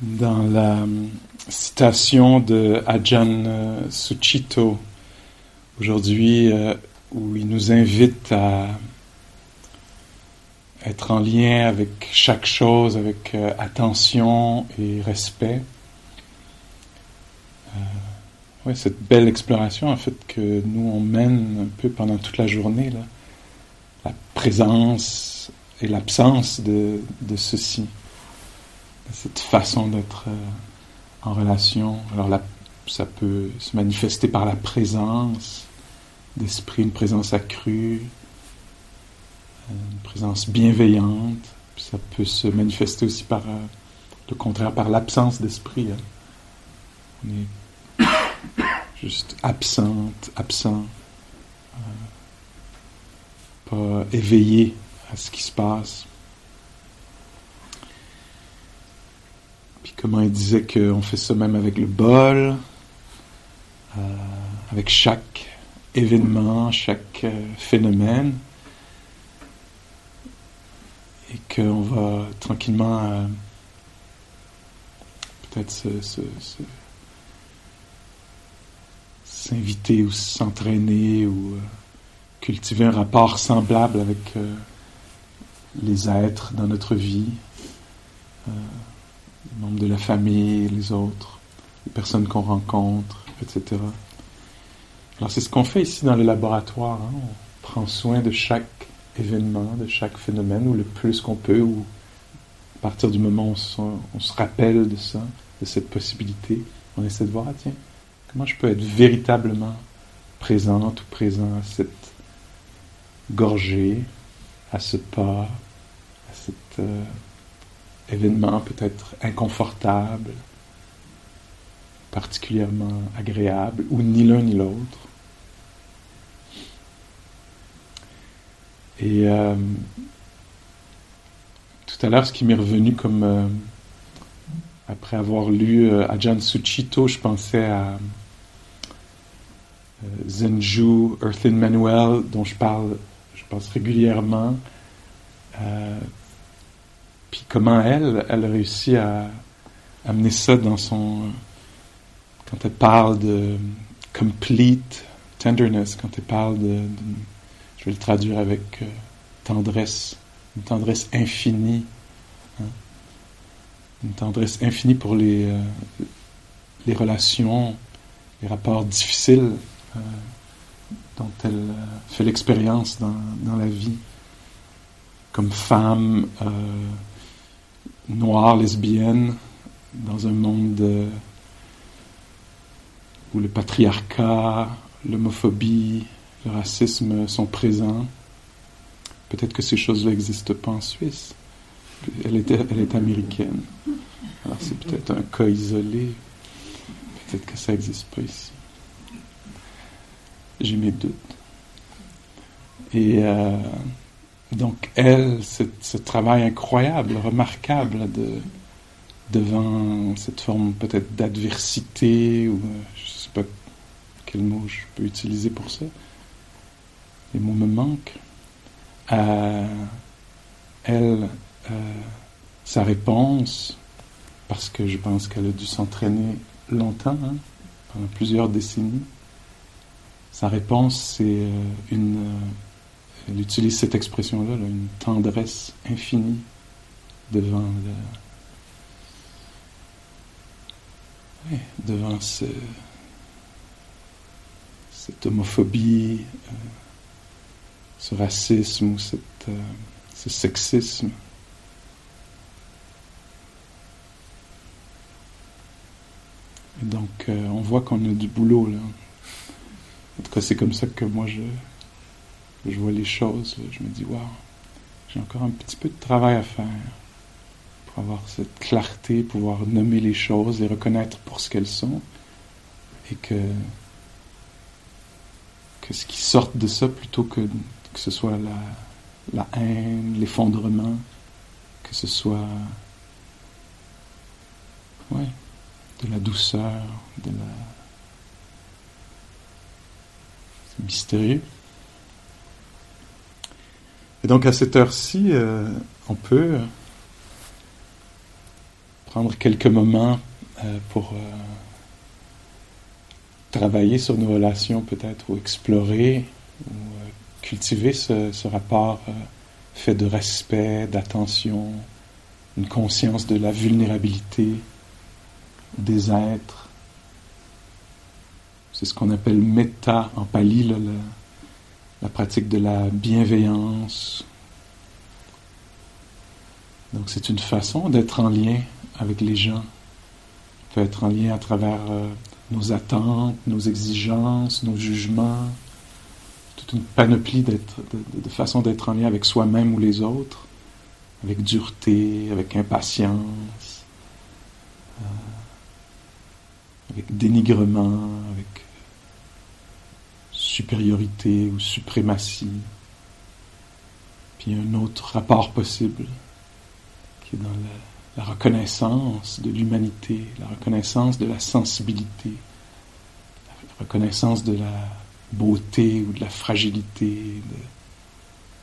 Dans la citation de Ajahn Suchito, aujourd'hui, euh, où il nous invite à être en lien avec chaque chose, avec euh, attention et respect. Euh, ouais, cette belle exploration, en fait, que nous, on mène un peu pendant toute la journée, là, la présence et l'absence de, de ceci, cette façon d'être euh, en relation. Alors, la, ça peut se manifester par la présence d'esprit, une présence accrue, une présence bienveillante. Ça peut se manifester aussi par euh, le contraire, par l'absence d'esprit. Hein. On est juste absente, absent, euh, pas éveillé à ce qui se passe. Puis comment il disait qu'on fait ça même avec le bol, euh, avec chaque événement, chaque euh, phénomène. Et qu'on va tranquillement euh, peut-être se, s'inviter ou s'entraîner ou cultiver un rapport semblable avec les êtres dans notre vie, les membres de la famille, les autres, les personnes qu'on rencontre, etc. Alors c'est ce qu'on fait ici dans le laboratoire. Hein. On prend soin de chaque événement, de chaque phénomène, ou le plus qu'on peut, ou à partir du moment où on se, rappelle de ça, de cette possibilité, on essaie de voir, ah tiens, comment je peux être véritablement présente ou présent à cette gorgée, à ce pas, à cet euh, événement peut-être inconfortable, particulièrement agréable, ou ni l'un ni l'autre. Et euh, tout à l'heure, ce qui m'est revenu comme euh, après avoir lu euh, Ajahn Suchito, je pensais à euh, Zenju Earthlyn Manuel, dont je parle, je pense régulièrement. Puis comment elle, elle a réussi à amener ça dans son quand elle parle de complete tenderness, quand elle parle de, de je vais le traduire avec euh, tendresse, une tendresse infinie, hein? une tendresse infinie pour les, euh, les relations, les rapports difficiles euh, dont elle fait l'expérience dans, dans, la vie, comme femme noire, lesbienne, dans un monde où le patriarcat, l'homophobie, le racisme sont présents. Peut-être que ces choses-là n'existent pas en Suisse. Elle, était, elle est américaine. Alors c'est peut-être un cas isolé. Peut-être que ça n'existe pas ici. J'ai mes doutes. Et euh, donc, elle, ce, travail incroyable, remarquable de, devant cette forme peut-être d'adversité, ou je ne sais pas quel mot je peux utiliser pour ça, les mots me manquent. Euh, elle, euh, sa réponse, parce que je pense qu'elle a dû s'entraîner longtemps, hein, pendant plusieurs décennies, sa réponse, c'est euh, une. Elle utilise cette expression-là, là, une tendresse infinie devant devant ce, cette homophobie, euh, ce racisme ou euh, ce sexisme. Et donc, euh, on voit qu'on a du boulot, là. En tout cas, c'est comme ça que moi, je, je vois les choses. Je me dis, waouh, j'ai encore un petit peu de travail à faire pour avoir cette clarté, pouvoir nommer les choses, les reconnaître pour ce qu'elles sont, et que, que ce qui sorte de ça, plutôt que, que ce soit la, la haine, l'effondrement, que ce soit ouais, de la douceur, de la... C'est mystérieux. Et donc à cette heure-ci, euh, on peut prendre quelques moments euh, pour euh, travailler sur nos relations peut-être, ou explorer, ou cultiver ce, rapport fait de respect, d'attention, une conscience de la vulnérabilité des êtres. C'est ce qu'on appelle metta en pali, là, la pratique de la bienveillance. Donc c'est une façon d'être en lien avec les gens. On peut être en lien à travers euh, nos attentes, nos exigences, nos jugements, toute une panoplie de, de façons d'être en lien avec soi-même ou les autres, avec dureté, avec impatience, euh, avec dénigrement, supériorité ou suprématie. Puis un autre rapport possible qui est dans la, reconnaissance de l'humanité, la reconnaissance de la sensibilité, la reconnaissance de la beauté ou de la fragilité,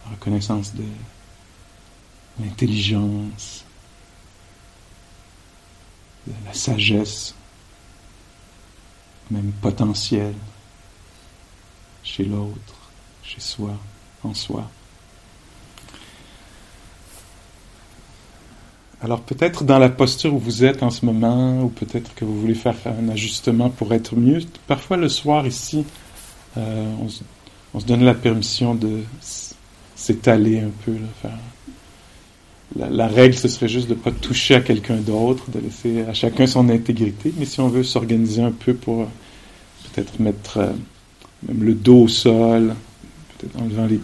la reconnaissance de l'intelligence, de la sagesse, même potentielle chez l'autre, chez soi, en soi. Alors peut-être dans la posture où vous êtes en ce moment, ou peut-être que vous voulez faire un ajustement pour être mieux, parfois le soir ici, euh, on, se, donne la permission de s'étaler un peu. la, règle, ce serait juste de ne pas toucher à quelqu'un d'autre, de laisser à chacun son intégrité, mais si on veut s'organiser un peu pour euh, peut-être mettre... Euh, même le dos au sol, peut-être en levant les,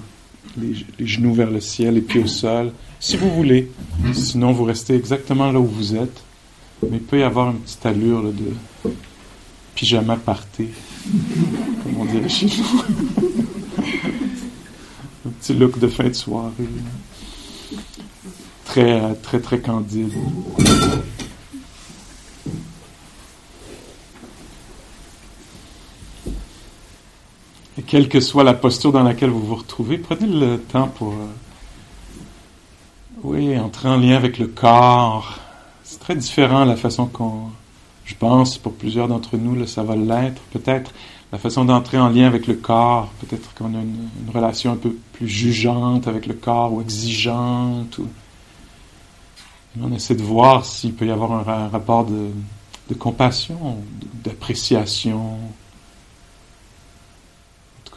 les, genoux vers le ciel, les pieds au sol, si vous voulez. Sinon, vous restez exactement là où vous êtes. Mais il peut y avoir une petite allure de pyjama parté, comme on dirait chez nous. Un petit look de fin de soirée. Très, très, très candide. Quelle que soit la posture dans laquelle vous vous retrouvez, prenez le temps pour, euh, oui, entrer en lien avec le corps. C'est très différent la façon qu'on, je pense, pour plusieurs d'entre nous, ça va l'être, peut-être la façon d'entrer en lien avec le corps. Peut-être qu'on a une, relation un peu plus jugeante avec le corps ou exigeante. On essaie de voir s'il peut y avoir un, rapport de compassion, d'appréciation,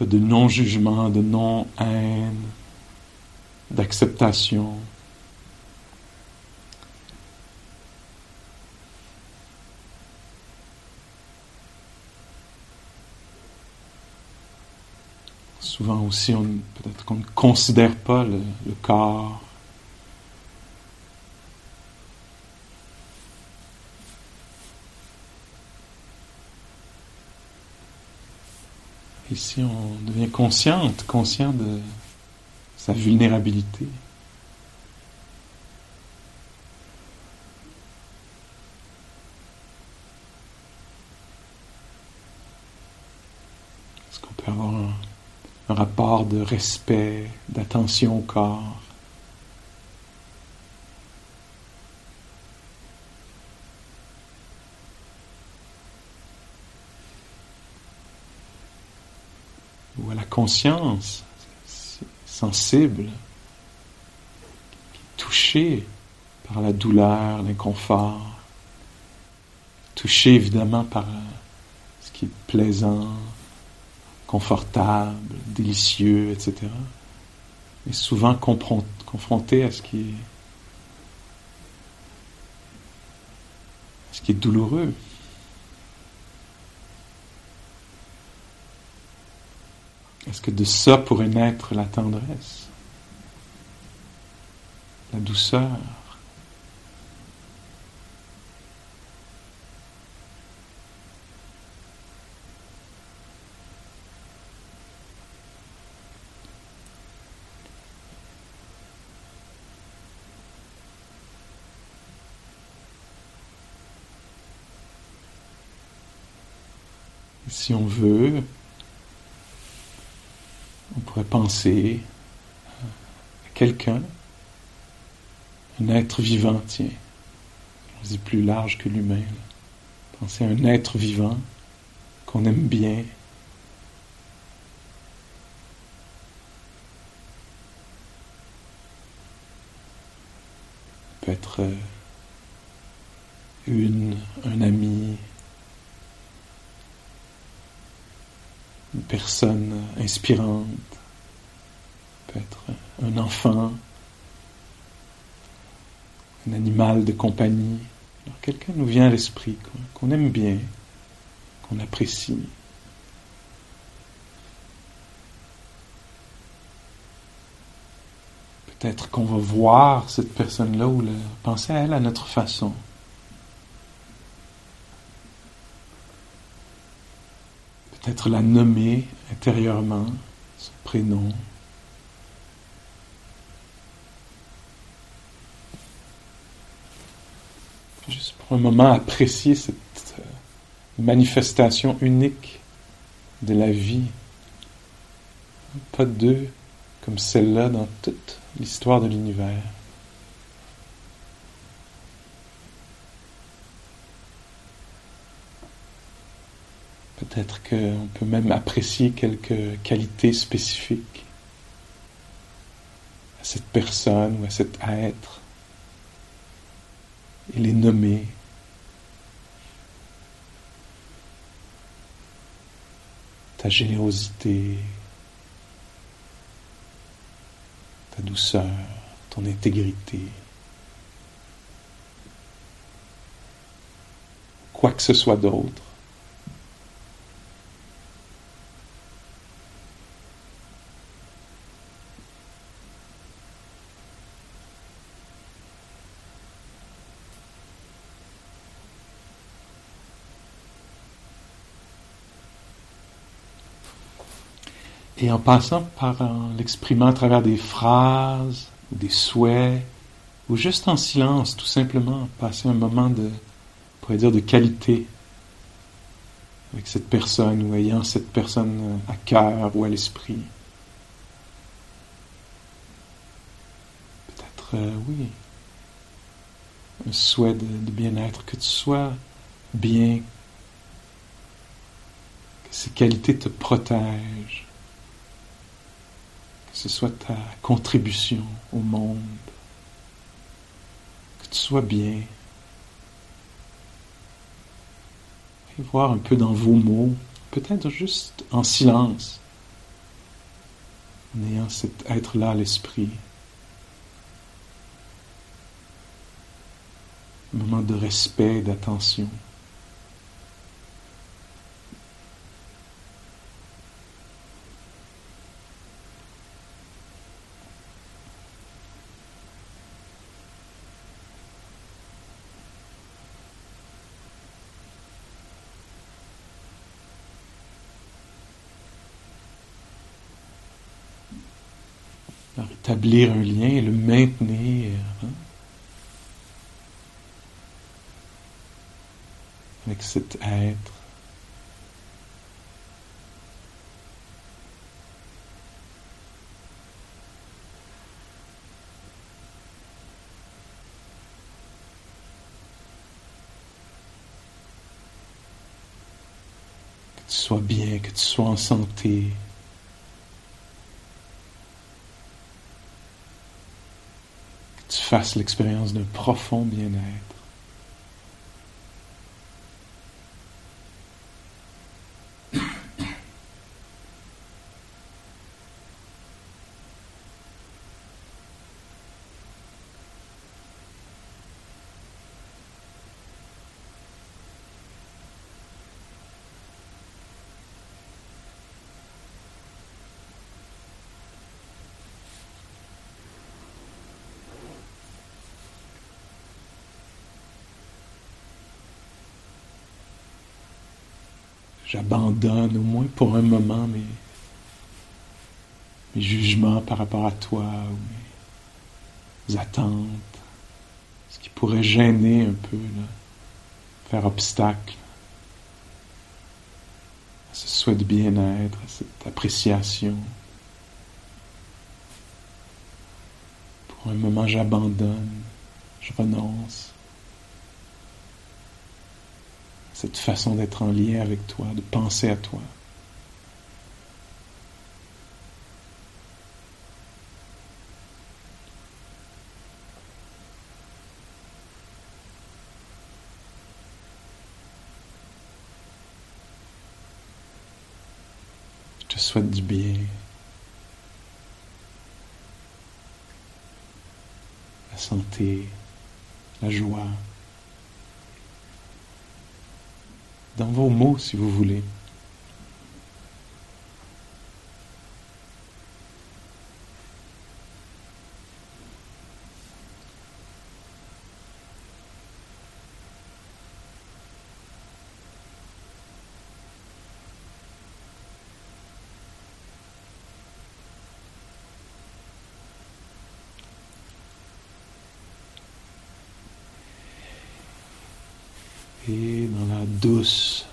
de non-jugement, de non-haine, d'acceptation. Souvent aussi, peut-être qu'on ne considère pas le corps Ici, on devient consciente, conscient de sa vulnérabilité. Est-ce qu'on peut avoir un rapport de respect, d'attention au corps? Conscience sensible, touchée par la douleur, l'inconfort, touchée évidemment par ce qui est plaisant, confortable, délicieux, etc. Mais souvent confronté à ce qui est douloureux. Parce que de ça pourrait naître la tendresse, la douceur? si on veut, penser à quelqu'un, un être vivant, tiens. Plus large que l'humain. Penser à un être vivant qu'on aime bien. peut être euh, une, un ami, une personne inspirante, peut-être un enfant, un animal de compagnie. Quelqu'un nous vient à l'esprit qu'on aime bien, qu'on apprécie. Peut-être qu'on va voir cette personne-là ou penser à elle à notre façon. Peut-être la nommer intérieurement, son prénom. Juste un moment apprécier cette euh, manifestation unique de la vie. Pas deux comme celle-là dans toute l'histoire de l'univers. Peut-être qu'on peut même apprécier quelques qualités spécifiques à cette personne ou à cet être et les nommer. Ta générosité, ta douceur, ton intégrité. Quoi que ce soit d'autre. Et en passant par l'exprimant à travers des phrases, des souhaits, ou juste en silence, tout simplement, passer un moment de, pourrait dire, de qualité avec cette personne ou ayant cette personne à cœur ou à l'esprit. Peut-être, euh, oui, un souhait de, bien-être, que tu sois bien, que ces qualités te protègent ce soit ta contribution au monde, que tu sois bien. Et voir un peu dans vos mots, peut-être juste en silence, en ayant cet être-là à l'esprit. Un moment de respect, d'attention. Établir un lien et le maintenir. Hein, avec cet être. Que tu sois bien, que tu sois en santé. Fasse l'expérience d'un profond bien-être. J'abandonne au moins pour un moment mes, jugements par rapport à toi ou mes attentes, ce qui pourrait gêner un peu, faire obstacle souhaite bien-être, à cette appréciation. Pour un moment, j'abandonne, je renonce. Cette façon d'être en lien avec toi, de penser à toi. Je te souhaite du bien. La santé, la joie. Mots, si vous voulez. et dans la douce,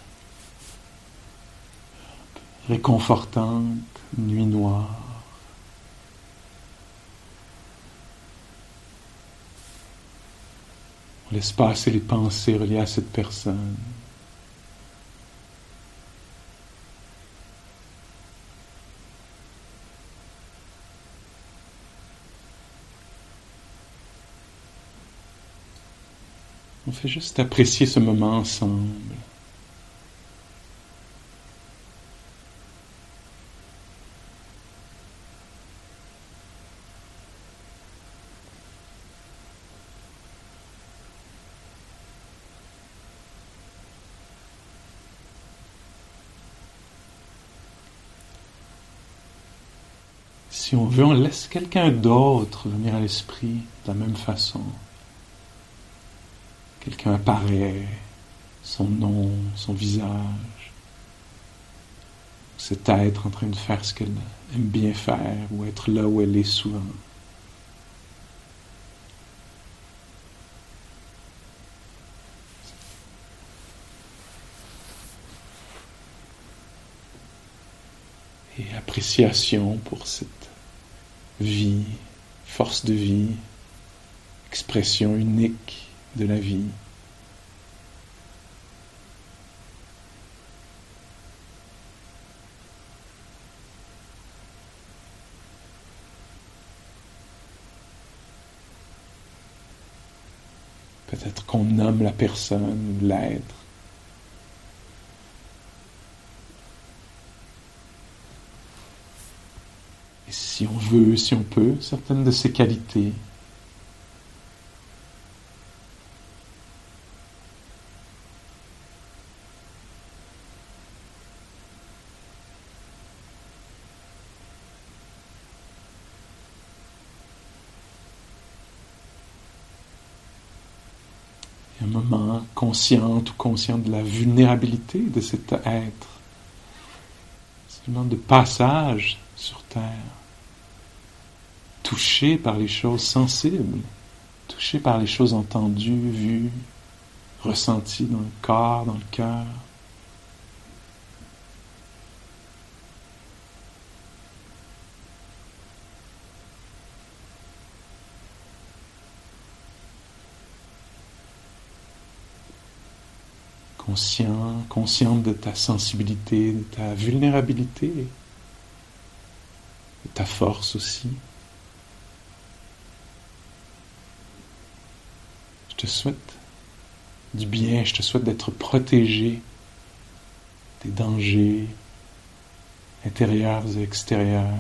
réconfortante nuit noire. On laisse passer les pensées reliées à cette personne. On fait juste apprécier ce moment ensemble. Si on veut, on laisse quelqu'un d'autre venir à l'esprit de la même façon. Quelqu'un apparaît, son nom, son visage, cet être en train de faire ce qu'elle aime bien faire ou être là où elle est souvent. Et appréciation pour cette vie, force de vie, expression unique de la vie. Peut-être qu'on nomme la personne l'être. Et si on veut, si on peut, certaines de ces qualités un moment consciente ou conscient de la vulnérabilité de cet être. Moment de passage sur Terre, touché par les choses sensibles, touché par les choses entendues, vues, ressenties dans le corps, dans le cœur. conscient, consciente de ta sensibilité, de ta vulnérabilité, de ta force aussi. Te souhaite du bien, je te souhaite d'être protégé des dangers intérieurs et extérieurs.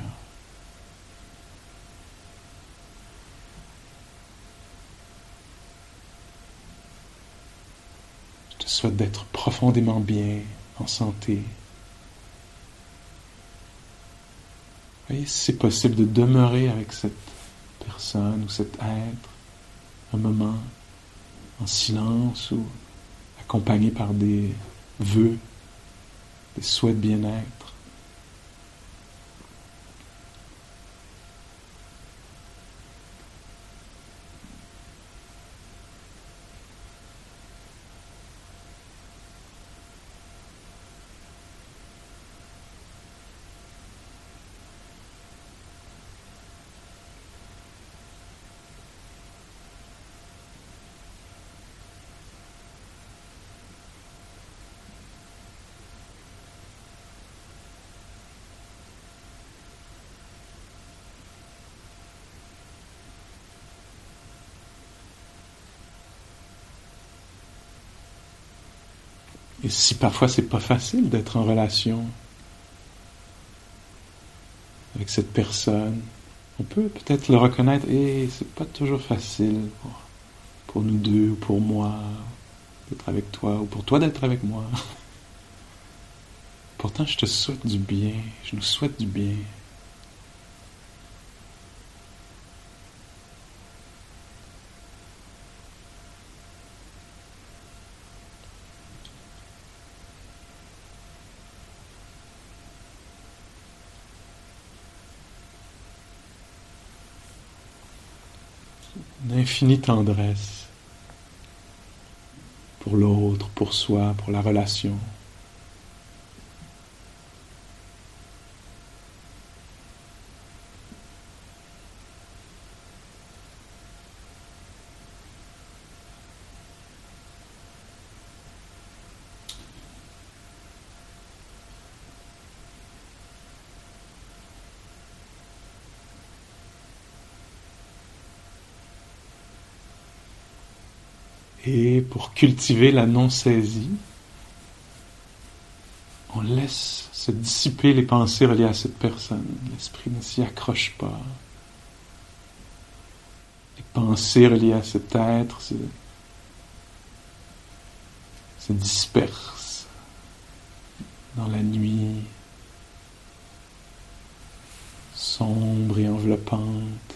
souhaite d'être profondément bien, en santé. Voyez, c'est possible de demeurer avec cette personne ou cet être un moment en silence ou accompagné par des vœux, des souhaits de bien-être. Et si parfois c'est pas facile d'être en relation avec cette personne, on peut peut-être le reconnaître et c'est pas toujours facile pour, pour nous deux ou pour moi d'être avec toi ou pour toi d'être avec moi. Pourtant, je te souhaite du bien, je nous souhaite du bien. Une tendresse pour l'autre, pour soi, pour la relation. Et pour cultiver la non-saisie, on laisse se dissiper les pensées reliées à cette personne. L'esprit ne s'y accroche pas. Les pensées reliées à cet être se, se dispersent dans la nuit sombre et enveloppante.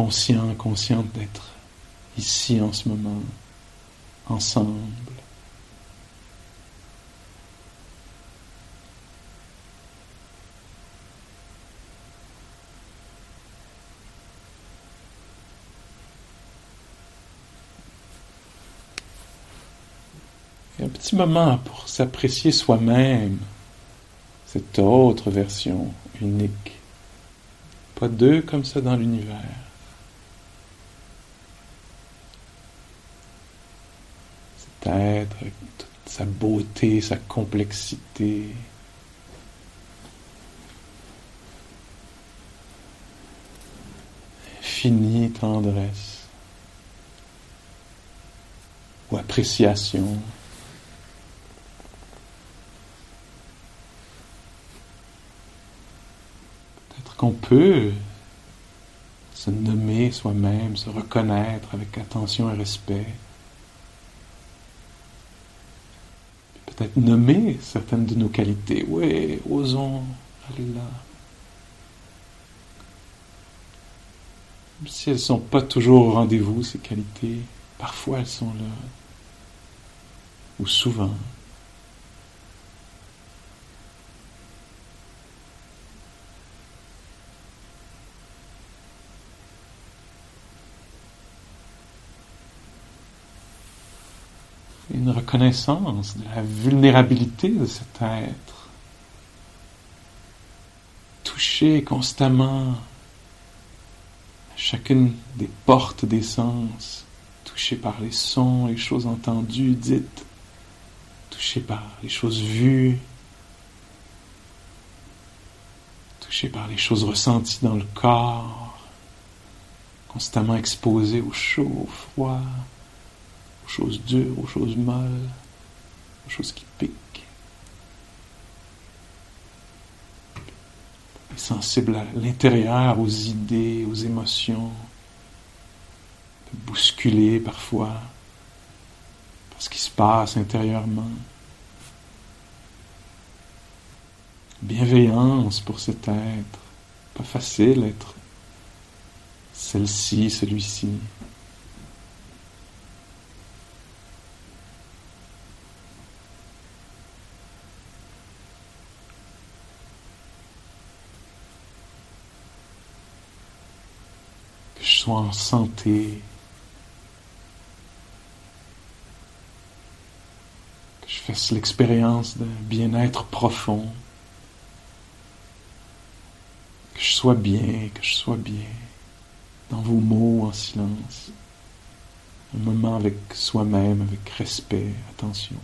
Conscient, consciente d'être ici en ce moment, ensemble. un petit moment pour s'apprécier soi-même, cette autre version unique. Pas deux comme ça dans l'univers. Être, avec toute sa beauté, sa complexité. Infinie tendresse ou appréciation. Peut-être qu'on peut se nommer soi-même, se reconnaître avec attention et respect. Peut-être nommer certaines de nos qualités. Oui, osons. Même si elles ne sont pas toujours au rendez-vous, ces qualités, parfois elles sont là. Ou souvent. Une reconnaissance de la vulnérabilité de cet être. Toucher constamment à chacune des portes des sens, touché par les sons, les choses entendues, dites, touché par les choses vues, touché par les choses ressenties dans le corps, constamment exposé au chaud, au froid, choses dures, aux choses molles, aux choses qui piquent. sensible à l'intérieur, aux idées, aux émotions, bousculé parfois par ce qui se passe intérieurement. Bienveillance pour cet être. Pas facile être celle-ci, celui-ci. En santé, que je fasse l'expérience d'un bien-être profond, que je sois bien, que je sois bien, dans vos mots en silence, un moment avec soi-même, avec respect, attention.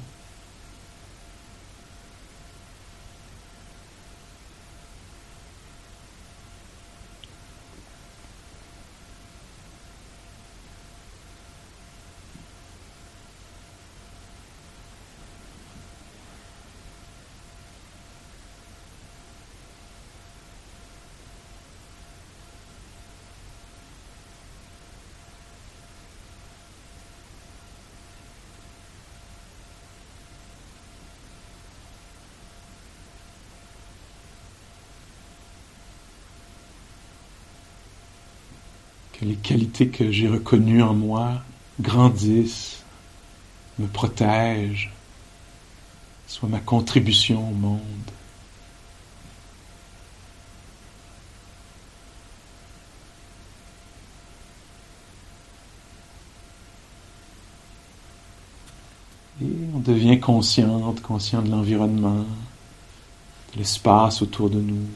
Que les qualités que j'ai reconnues en moi grandissent, me protègent, soient ma contribution au monde. Et on devient consciente, conscient de l'environnement, de l'espace autour de nous,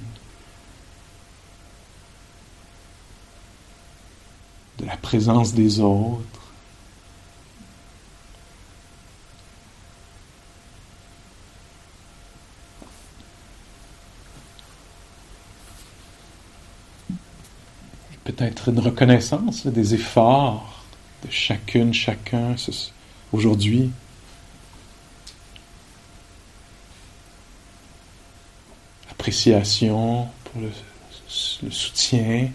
de la présence des autres. Peut-être une reconnaissance des efforts de chacune, chacun aujourd'hui appréciation pour le, soutien,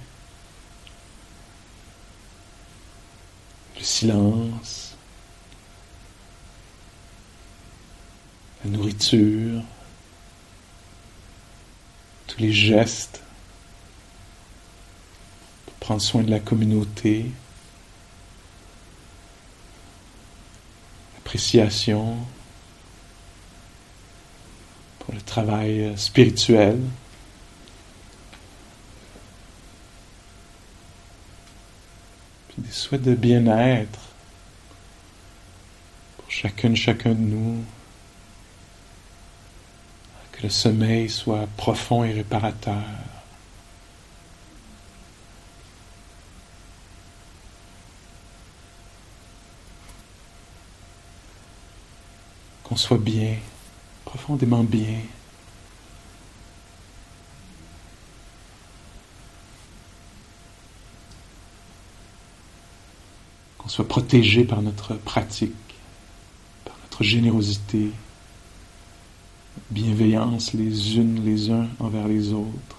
silence, la nourriture, tous les gestes pour prendre soin de la communauté, l'appréciation pour le travail spirituel. Des souhaits de bien-être pour chacune, chacun de nous. Que le sommeil soit profond et réparateur. Qu'on soit bien profondément bien. Qu'on soit protégé par notre pratique, par notre générosité, bienveillance les unes les uns envers les autres.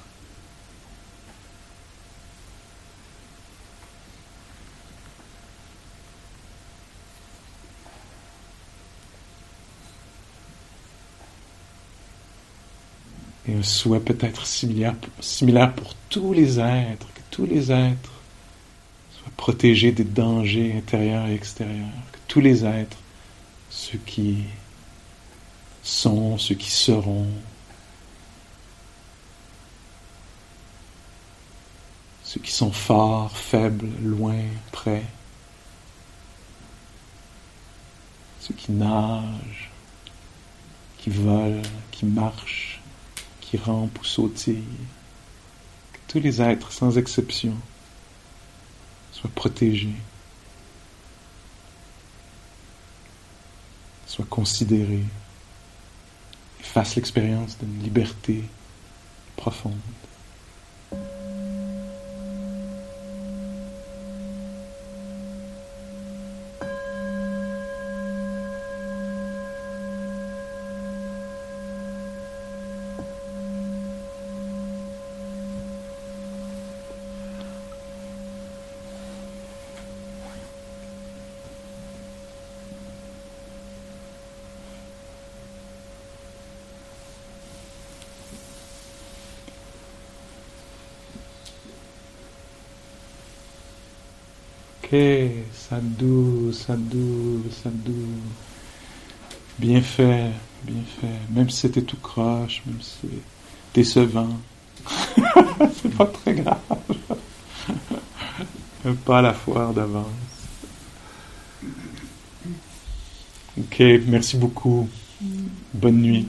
et un souhait peut-être similaire, similaire pour tous les êtres, que tous les êtres soient protégés des dangers intérieurs et extérieurs, que tous les êtres, ceux qui sont, ceux qui seront, ceux qui sont forts, faibles, loin, près, ceux qui nagent, qui volent, qui marchent, qui rampent ou sautillent. Que tous les êtres, sans exception, soient protégés, soient considérés et fassent l'expérience d'une liberté profonde. Ok, sadou, sadou, sadou. Bien fait, bien fait. Même si c'était tout croche, même si c'est décevant. c'est pas très grave. pas la foire d'avance. Ok, merci beaucoup. Bonne nuit.